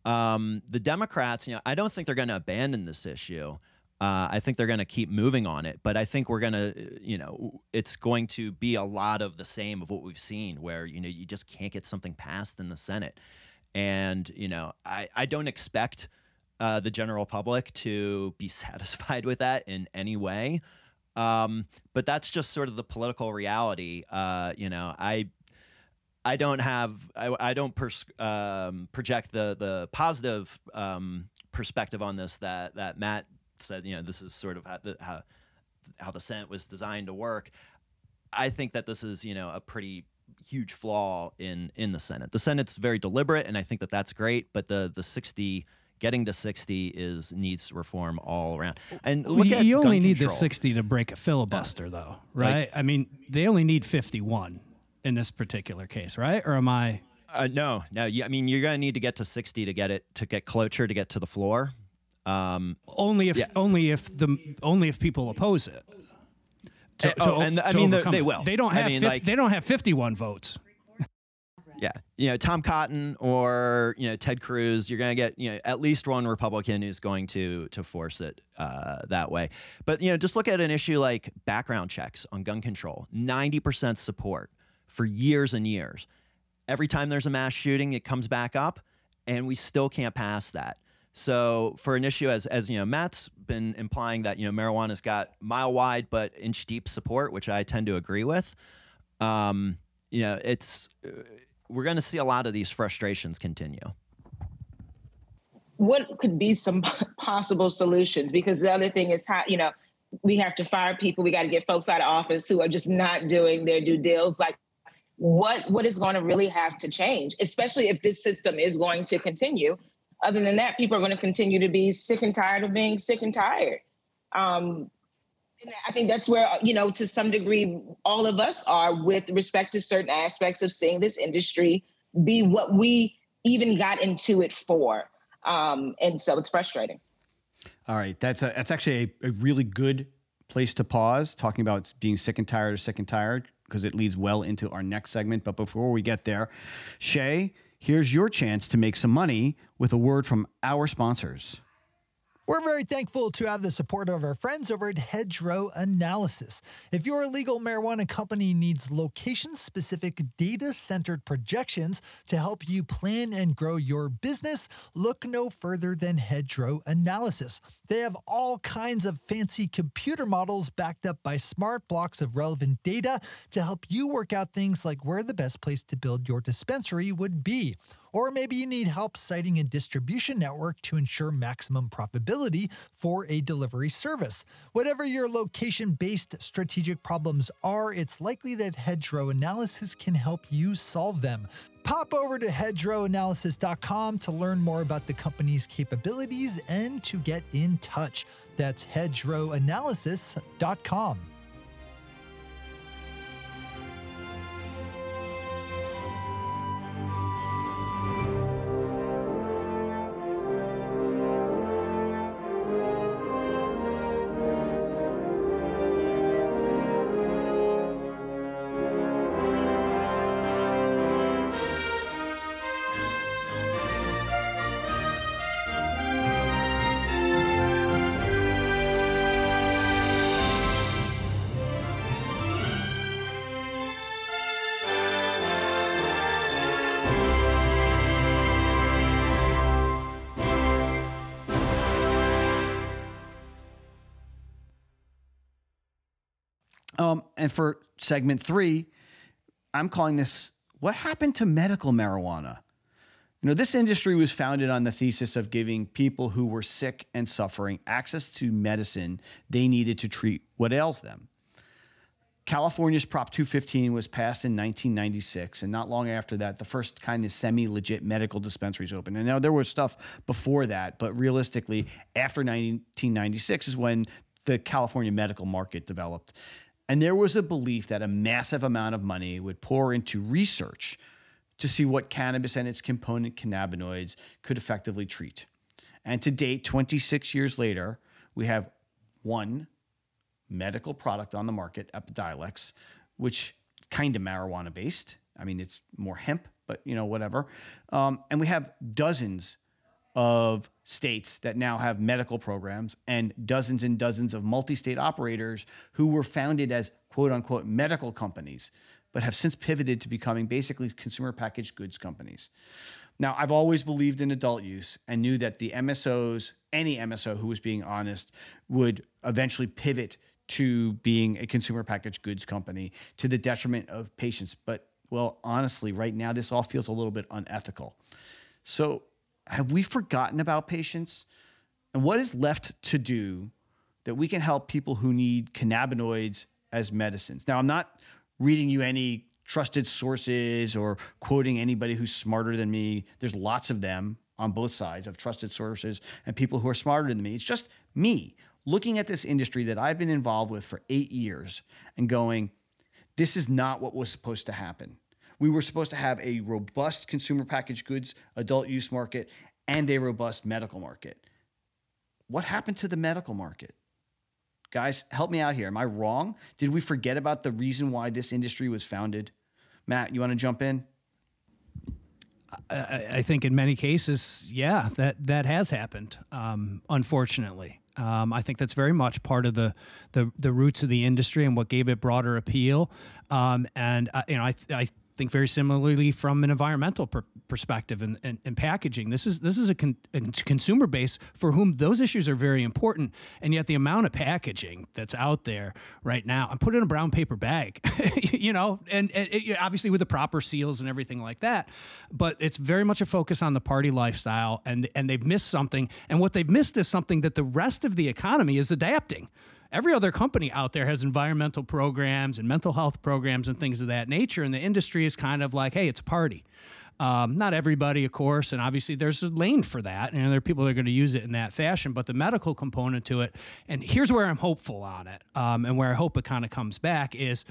Um, the Democrats, you know, I don't think they're going to abandon this issue. Uh, I think they're going to keep moving on it, but I think we're going to, you know, it's going to be a lot of the same of what we've seen, where you know you just can't get something passed in the Senate, and you know, I I don't expect uh, the general public to be satisfied with that in any way, um, but that's just sort of the political reality. Uh, you know, I I don't have I, I don't pers- um, project the the positive um, perspective on this that that Matt said, you know, this is sort of how the, how, how the Senate was designed to work. I think that this is, you know, a pretty huge flaw in in the Senate. The Senate's very deliberate, and I think that that's great. But the the sixty getting to 60 is needs reform all around. And look you, at you only need control. the 60 to break a filibuster, yeah. though, right? Like, I mean, they only need 51 in this particular case, right? Or am I? Uh, no, no. You, I mean, you're going to need to get to 60 to get it to get cloture to get to the floor. Um, only if yeah. only if the only if people oppose it. To, oh, to, and I mean they will. They don't have I mean, 50, like, they don't have 51 votes. Yeah, you know Tom Cotton or you know Ted Cruz, you're going to get you know at least one Republican who's going to to force it uh, that way. But you know just look at an issue like background checks on gun control, 90% support for years and years. Every time there's a mass shooting, it comes back up, and we still can't pass that. So for an issue as as you know, Matt's been implying that you know marijuana's got mile wide but inch deep support, which I tend to agree with. Um, you know, it's uh, we're going to see a lot of these frustrations continue. What could be some possible solutions? Because the other thing is how you know we have to fire people. We got to get folks out of office who are just not doing their due deals. Like, what what is going to really have to change, especially if this system is going to continue? other than that, people are going to continue to be sick and tired of being sick and tired. Um, I think that's where, you know, to some degree, all of us are with respect to certain aspects of seeing this industry be what we even got into it for. Um, and so it's frustrating. All right. That's a, that's actually a, a really good place to pause talking about being sick and tired or sick and tired because it leads well into our next segment. But before we get there, Shay, Here's your chance to make some money with a word from our sponsors. We're very thankful to have the support of our friends over at Hedgerow Analysis. If your legal marijuana company needs location specific data centered projections to help you plan and grow your business, look no further than Hedgerow Analysis. They have all kinds of fancy computer models backed up by smart blocks of relevant data to help you work out things like where the best place to build your dispensary would be. Or maybe you need help siting a distribution network to ensure maximum profitability for a delivery service. Whatever your location based strategic problems are, it's likely that Hedgerow Analysis can help you solve them. Pop over to hedgerowanalysis.com to learn more about the company's capabilities and to get in touch. That's hedgerowanalysis.com. and for segment three, I'm calling this What Happened to Medical Marijuana? You know, this industry was founded on the thesis of giving people who were sick and suffering access to medicine they needed to treat what ails them. California's Prop 215 was passed in 1996, and not long after that, the first kind of semi legit medical dispensaries opened. And now there was stuff before that, but realistically, after 1996 is when the California medical market developed. And there was a belief that a massive amount of money would pour into research to see what cannabis and its component cannabinoids could effectively treat. And to date, 26 years later, we have one medical product on the market, Epidiolex, which is kind of marijuana based. I mean, it's more hemp, but you know, whatever. Um, and we have dozens of states that now have medical programs and dozens and dozens of multi state operators who were founded as quote unquote medical companies, but have since pivoted to becoming basically consumer packaged goods companies. Now, I've always believed in adult use and knew that the MSOs, any MSO who was being honest, would eventually pivot to being a consumer packaged goods company to the detriment of patients. But, well, honestly, right now, this all feels a little bit unethical. So, have we forgotten about patients? And what is left to do that we can help people who need cannabinoids as medicines? Now, I'm not reading you any trusted sources or quoting anybody who's smarter than me. There's lots of them on both sides of trusted sources and people who are smarter than me. It's just me looking at this industry that I've been involved with for eight years and going, this is not what was supposed to happen. We were supposed to have a robust consumer packaged goods adult use market and a robust medical market. What happened to the medical market? Guys, help me out here. Am I wrong? Did we forget about the reason why this industry was founded? Matt, you want to jump in? I, I think in many cases, yeah, that that has happened. Um, unfortunately, um, I think that's very much part of the, the the roots of the industry and what gave it broader appeal. Um, and uh, you know, I I think very similarly from an environmental per- perspective and, and, and, packaging. This is this is a, con- a, consumer base for whom those issues are very important, and yet the amount of packaging that's out there right now, I'm put in a brown paper bag, you know, and, and it, obviously with the proper seals and everything like that, but it's very much a focus on the party lifestyle, and and they've missed something, and what they've missed is something that the rest of the economy is adapting every other company out there has environmental programs and mental health programs and things of that nature. And the industry is kind of like, hey, it's a party. Um, not everybody, of course, and obviously there's a lane for that, and there are people that are going to use it in that fashion. But the medical component to it, and here's where I'm hopeful on it, um, and where I hope it kind of comes back is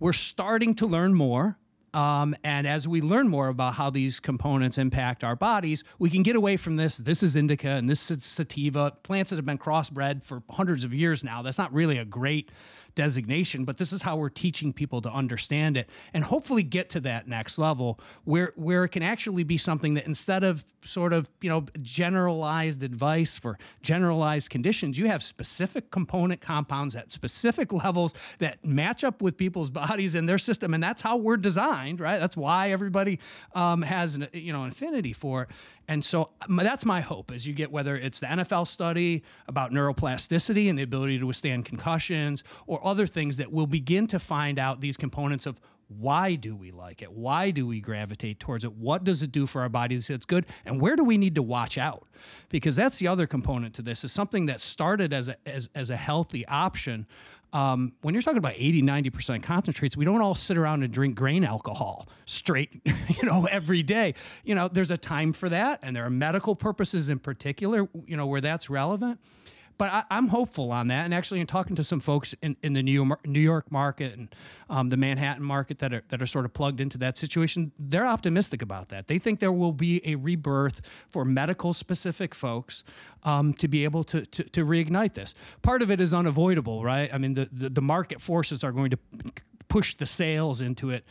we're starting to learn more um, and as we learn more about how these components impact our bodies, we can get away from this. This is indica and this is sativa. Plants that have been crossbred for hundreds of years now. That's not really a great designation, but this is how we're teaching people to understand it and hopefully get to that next level where where it can actually be something that instead of sort of, you know, generalized advice for generalized conditions, you have specific component compounds at specific levels that match up with people's bodies and their system and that's how we're designed, right? That's why everybody um, has an you know, an affinity for it. And so that's my hope as you get whether it's the NFL study about neuroplasticity and the ability to withstand concussions or other things that will begin to find out these components of why do we like it? Why do we gravitate towards it? What does it do for our bodies that's good? And where do we need to watch out? Because that's the other component to this is something that started as a, as, as a healthy option. Um, when you're talking about 80, 90% concentrates, we don't all sit around and drink grain alcohol straight, you know, every day. You know, there's a time for that, and there are medical purposes in particular, you know, where that's relevant but I, am hopeful on that. And actually, in talking to some folks in, in the New York, New York market and um, the Manhattan market that are that are sort of plugged into that situation, they're optimistic about that. They think there will be a rebirth for medical specific folks um, to be able to, to, to reignite this. Part of it is unavoidable, right? I mean, the, the, the market forces are going to push the sales into it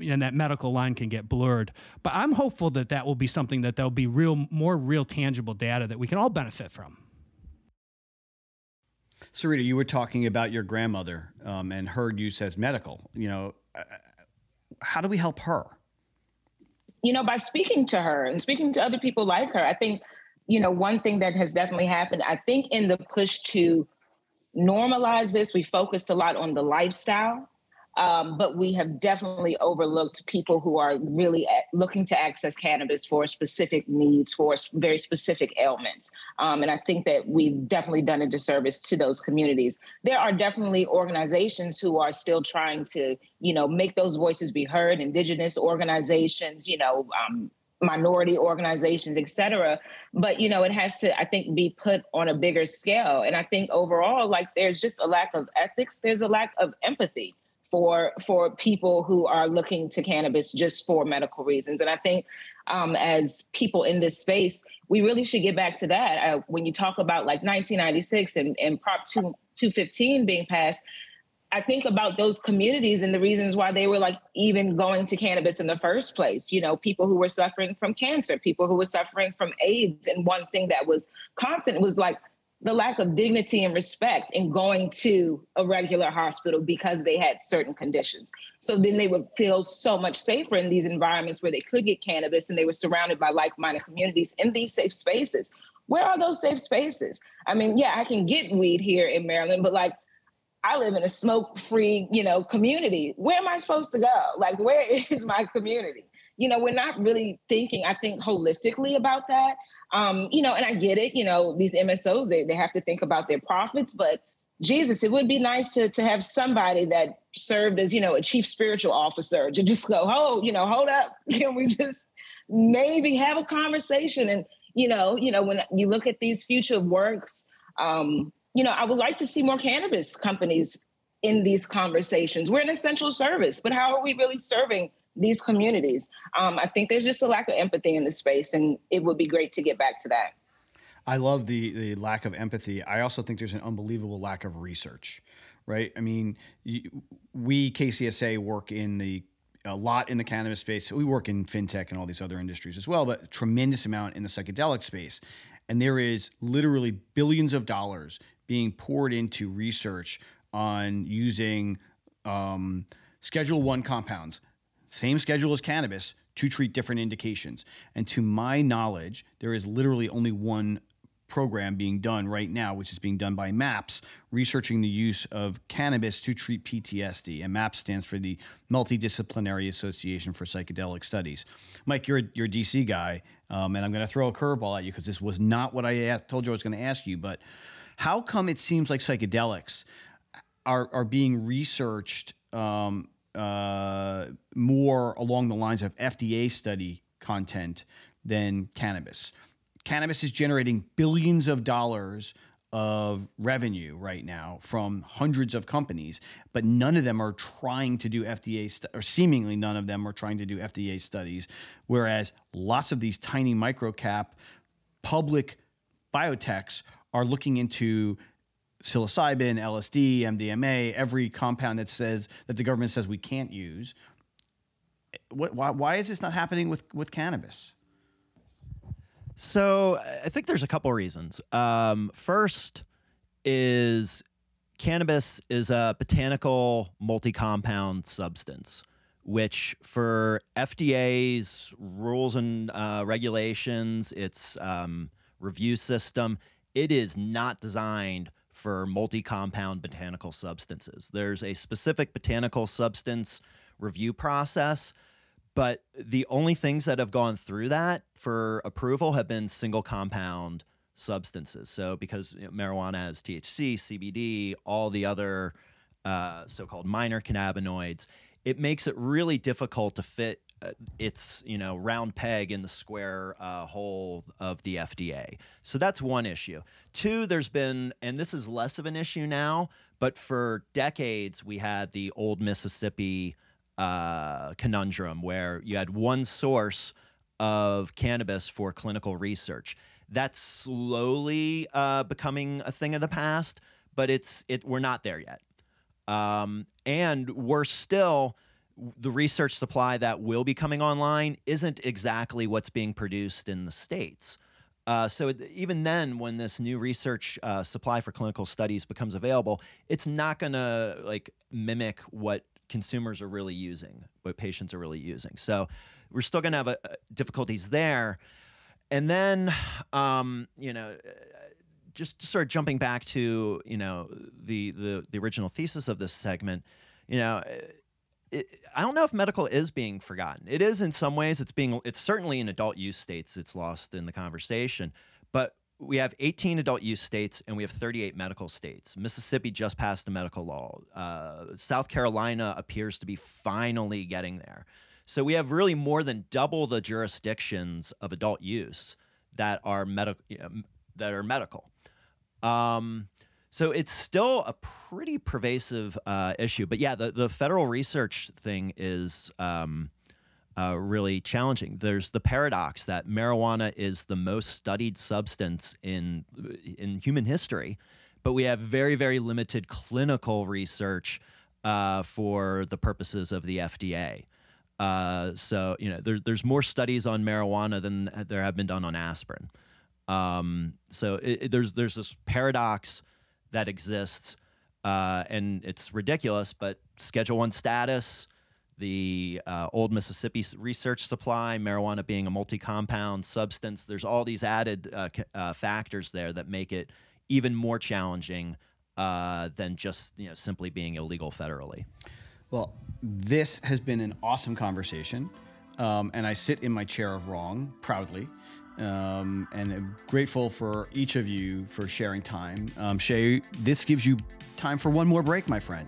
and that medical line can get blurred but i'm hopeful that that will be something that there'll be real more real tangible data that we can all benefit from Sirita, you were talking about your grandmother um, and her use as medical. You know, uh, how do we help her? You know, by speaking to her and speaking to other people like her. I think, you know, one thing that has definitely happened, I think in the push to normalize this. We focused a lot on the lifestyle um, but we have definitely overlooked people who are really looking to access cannabis for specific needs, for very specific ailments. Um, and I think that we've definitely done a disservice to those communities. There are definitely organizations who are still trying to, you know, make those voices be heard, indigenous organizations, you know, um, minority organizations, et cetera. But, you know, it has to, I think, be put on a bigger scale. And I think overall, like there's just a lack of ethics, there's a lack of empathy for for people who are looking to cannabis just for medical reasons. And I think um, as people in this space, we really should get back to that. Uh, when you talk about like 1996 and, and Prop 2, 215 being passed, I think about those communities and the reasons why they were like even going to cannabis in the first place. You know, people who were suffering from cancer, people who were suffering from AIDS. And one thing that was constant was like the lack of dignity and respect in going to a regular hospital because they had certain conditions. So then they would feel so much safer in these environments where they could get cannabis and they were surrounded by like minded communities in these safe spaces. Where are those safe spaces? I mean, yeah, I can get weed here in Maryland, but like I live in a smoke free, you know, community. Where am I supposed to go? Like, where is my community? You know, we're not really thinking, I think, holistically about that. Um, you know, and I get it, you know, these MSOs, they, they have to think about their profits, but Jesus, it would be nice to, to have somebody that served as, you know, a chief spiritual officer to just go, oh, you know, hold up. Can we just maybe have a conversation? And, you know, you know, when you look at these future works, um, you know, I would like to see more cannabis companies in these conversations. We're an essential service, but how are we really serving these communities. Um, I think there's just a lack of empathy in the space, and it would be great to get back to that. I love the the lack of empathy. I also think there's an unbelievable lack of research, right? I mean, we KCSA work in the a lot in the cannabis space. We work in fintech and all these other industries as well, but tremendous amount in the psychedelic space. And there is literally billions of dollars being poured into research on using um, Schedule One compounds same schedule as cannabis to treat different indications. And to my knowledge, there is literally only one program being done right now, which is being done by MAPS, researching the use of cannabis to treat PTSD. And MAPS stands for the Multidisciplinary Association for Psychedelic Studies. Mike, you're, you're a DC guy, um, and I'm going to throw a curveball at you because this was not what I told you I was going to ask you. But how come it seems like psychedelics are, are being researched um, uh, more along the lines of FDA study content than cannabis. Cannabis is generating billions of dollars of revenue right now from hundreds of companies, but none of them are trying to do FDA or seemingly none of them are trying to do FDA studies. Whereas lots of these tiny microcap public biotechs are looking into psilocybin, LSD, MDMA, every compound that says that the government says we can't use. What, why, why is this not happening with, with cannabis? So I think there's a couple reasons. Um, first is cannabis is a botanical multi-compound substance, which for FDA's rules and uh, regulations, its um, review system, it is not designed for multi compound botanical substances. There's a specific botanical substance review process, but the only things that have gone through that for approval have been single compound substances. So, because you know, marijuana has THC, CBD, all the other uh, so called minor cannabinoids, it makes it really difficult to fit its you know round peg in the square uh, hole of the FDA. So that's one issue. Two, there's been, and this is less of an issue now, but for decades we had the old Mississippi uh, conundrum where you had one source of cannabis for clinical research. That's slowly uh, becoming a thing of the past, but it's it we're not there yet, um, and we're still the research supply that will be coming online isn't exactly what's being produced in the states. Uh, so it, even then, when this new research uh, supply for clinical studies becomes available, it's not going to like mimic what consumers are really using, what patients are really using. So we're still going to have uh, difficulties there. And then, um, you know, just sort of jumping back to you know the the the original thesis of this segment, you know. It, I don't know if medical is being forgotten. It is in some ways. It's being. It's certainly in adult use states. It's lost in the conversation. But we have 18 adult use states and we have 38 medical states. Mississippi just passed a medical law. Uh, South Carolina appears to be finally getting there. So we have really more than double the jurisdictions of adult use that are medical that are medical. Um, so it's still a pretty pervasive uh, issue. But yeah, the, the federal research thing is um, uh, really challenging. There's the paradox that marijuana is the most studied substance in in human history, but we have very very limited clinical research uh, for the purposes of the FDA. Uh, so you know, there, there's more studies on marijuana than there have been done on aspirin. Um, so it, it, there's there's this paradox that exists, uh, and it's ridiculous. But Schedule One status, the uh, old Mississippi research supply, marijuana being a multi-compound substance. There's all these added uh, uh, factors there that make it even more challenging uh, than just you know simply being illegal federally. Well, this has been an awesome conversation, um, and I sit in my chair of wrong proudly. Um, and I'm grateful for each of you for sharing time. Um, Shay, this gives you time for one more break, my friend.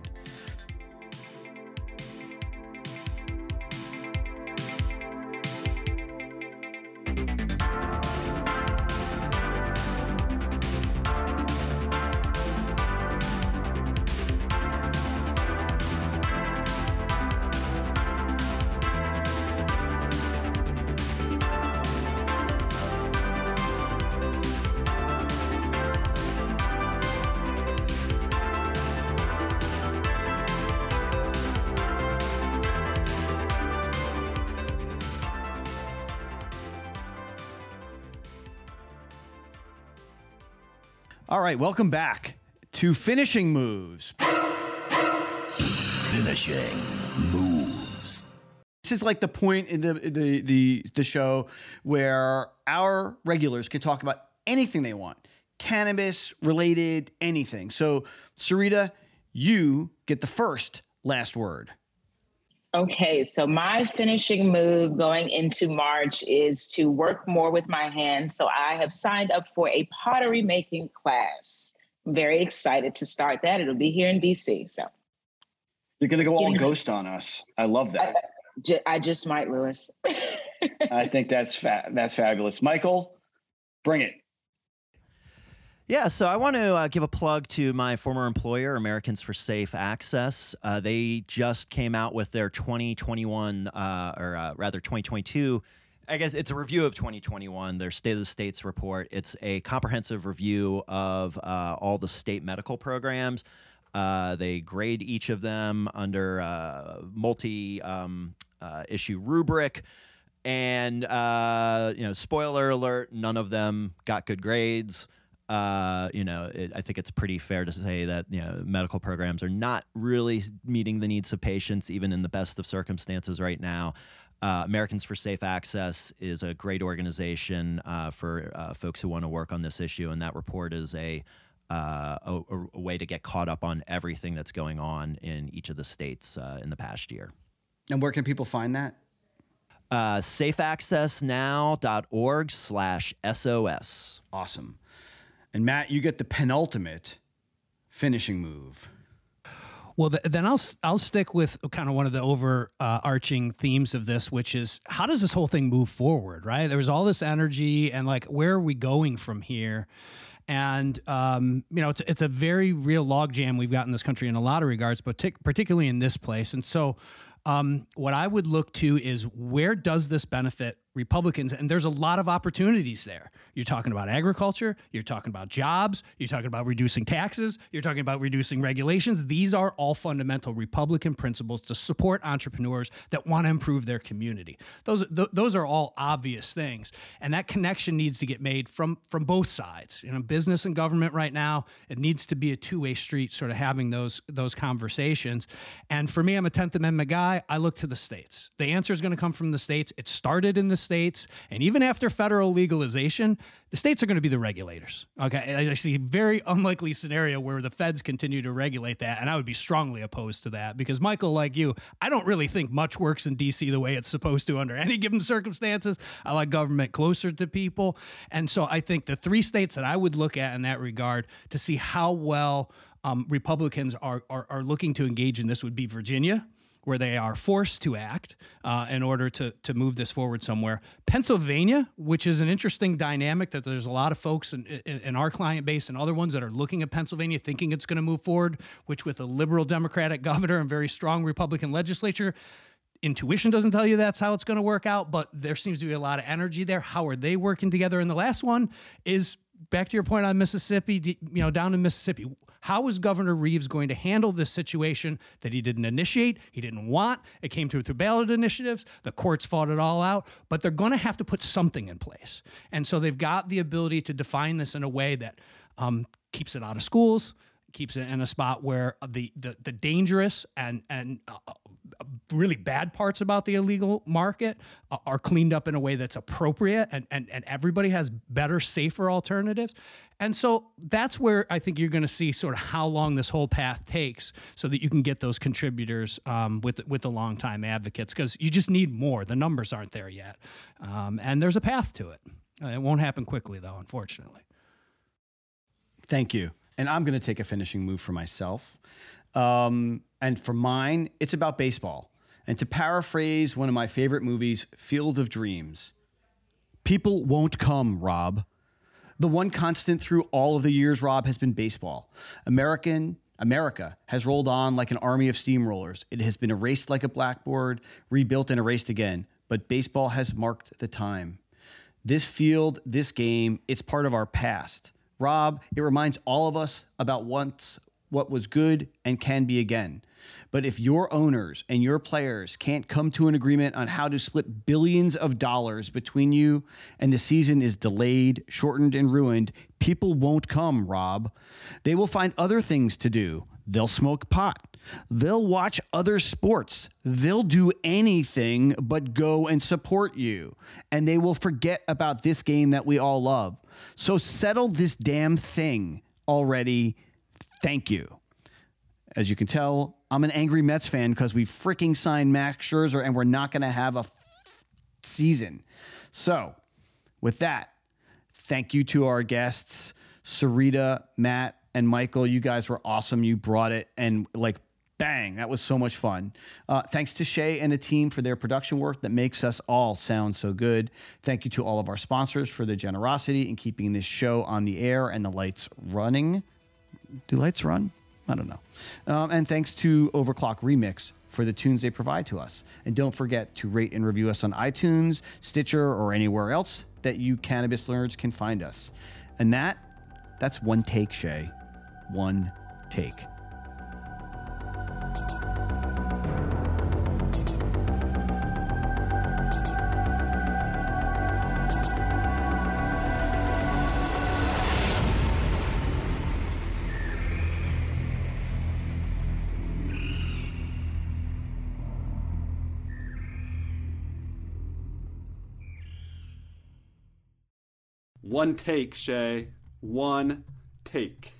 All right, welcome back to finishing moves. Finishing moves. This is like the point in the the the, the show where our regulars can talk about anything they want, cannabis related, anything. So, Sirita, you get the first last word. Okay, so my finishing move going into March is to work more with my hands. So I have signed up for a pottery making class. I'm very excited to start that. It'll be here in DC. So you're going to go all ghost on us. I love that. I, I just might, Lewis. I think that's fa- that's fabulous. Michael, bring it. Yeah, so I want to uh, give a plug to my former employer, Americans for Safe Access. Uh, they just came out with their 2021, uh, or uh, rather 2022. I guess it's a review of 2021, their State of the States report. It's a comprehensive review of uh, all the state medical programs. Uh, they grade each of them under a multi um, issue rubric. And, you know, spoiler alert, none of them got good grades uh, you know, it, I think it's pretty fair to say that you know medical programs are not really meeting the needs of patients, even in the best of circumstances right now. Uh, Americans for Safe Access is a great organization uh, for uh, folks who want to work on this issue, and that report is a, uh, a, a way to get caught up on everything that's going on in each of the states uh, in the past year. And where can people find that? Uh, safeaccessnow.org slash SOS. Awesome. And Matt, you get the penultimate finishing move. Well, th- then I'll I'll stick with kind of one of the overarching uh, themes of this, which is how does this whole thing move forward? Right? There was all this energy, and like, where are we going from here? And um, you know, it's it's a very real logjam we've got in this country in a lot of regards, but t- particularly in this place. And so, um, what I would look to is where does this benefit Republicans, and there's a lot of opportunities there. You're talking about agriculture, you're talking about jobs, you're talking about reducing taxes, you're talking about reducing regulations. These are all fundamental Republican principles to support entrepreneurs that want to improve their community. Those th- those are all obvious things, and that connection needs to get made from from both sides. You know, business and government right now, it needs to be a two way street, sort of having those those conversations. And for me, I'm a Tenth Amendment guy. I look to the states. The answer is going to come from the states. It started in the states, and even after federal legalization, the states are going to be the regulators. Okay, I see a very unlikely scenario where the feds continue to regulate that, and I would be strongly opposed to that because Michael, like you, I don't really think much works in DC the way it's supposed to under any given circumstances. I like government closer to people, and so I think the three states that I would look at in that regard to see how well um, Republicans are, are are looking to engage in this would be Virginia where they are forced to act uh, in order to, to move this forward somewhere. Pennsylvania, which is an interesting dynamic that there's a lot of folks in, in, in our client base and other ones that are looking at Pennsylvania thinking it's going to move forward, which with a liberal Democratic governor and very strong Republican legislature, intuition doesn't tell you that's how it's going to work out, but there seems to be a lot of energy there. How are they working together? And the last one is back to your point on Mississippi, you know, down in Mississippi, how is Governor Reeves going to handle this situation that he didn't initiate, he didn't want? It came through through ballot initiatives. The courts fought it all out, but they're going to have to put something in place, and so they've got the ability to define this in a way that um, keeps it out of schools, keeps it in a spot where the the, the dangerous and and uh, really bad parts about the illegal market are cleaned up in a way that's appropriate and, and, and everybody has better, safer alternatives. And so that's where I think you're going to see sort of how long this whole path takes so that you can get those contributors um, with, with the long time advocates because you just need more. The numbers aren't there yet. Um, and there's a path to it. Uh, it won't happen quickly, though, unfortunately. Thank you. And I'm going to take a finishing move for myself. Um, and for mine, it's about baseball. And to paraphrase one of my favorite movies, Field of Dreams, people won't come, Rob. The one constant through all of the years, Rob, has been baseball. American America has rolled on like an army of steamrollers. It has been erased like a blackboard, rebuilt and erased again. But baseball has marked the time. This field, this game, it's part of our past. Rob, it reminds all of us about once what was good and can be again. But if your owners and your players can't come to an agreement on how to split billions of dollars between you and the season is delayed, shortened, and ruined, people won't come, Rob. They will find other things to do. They'll smoke pot. They'll watch other sports. They'll do anything but go and support you. And they will forget about this game that we all love. So settle this damn thing already thank you. As you can tell, I'm an angry Mets fan because we freaking signed Max Scherzer and we're not going to have a f- season. So, with that, thank you to our guests, Sirita, Matt, and Michael. You guys were awesome. You brought it and like bang, that was so much fun. Uh, thanks to Shay and the team for their production work that makes us all sound so good. Thank you to all of our sponsors for their generosity in keeping this show on the air and the lights running do lights run? I don't know. Um, and thanks to Overclock Remix for the tunes they provide to us. And don't forget to rate and review us on iTunes, Stitcher, or anywhere else that you cannabis nerds can find us. And that, that's one take, Shay. One take. One take, Shay. One take.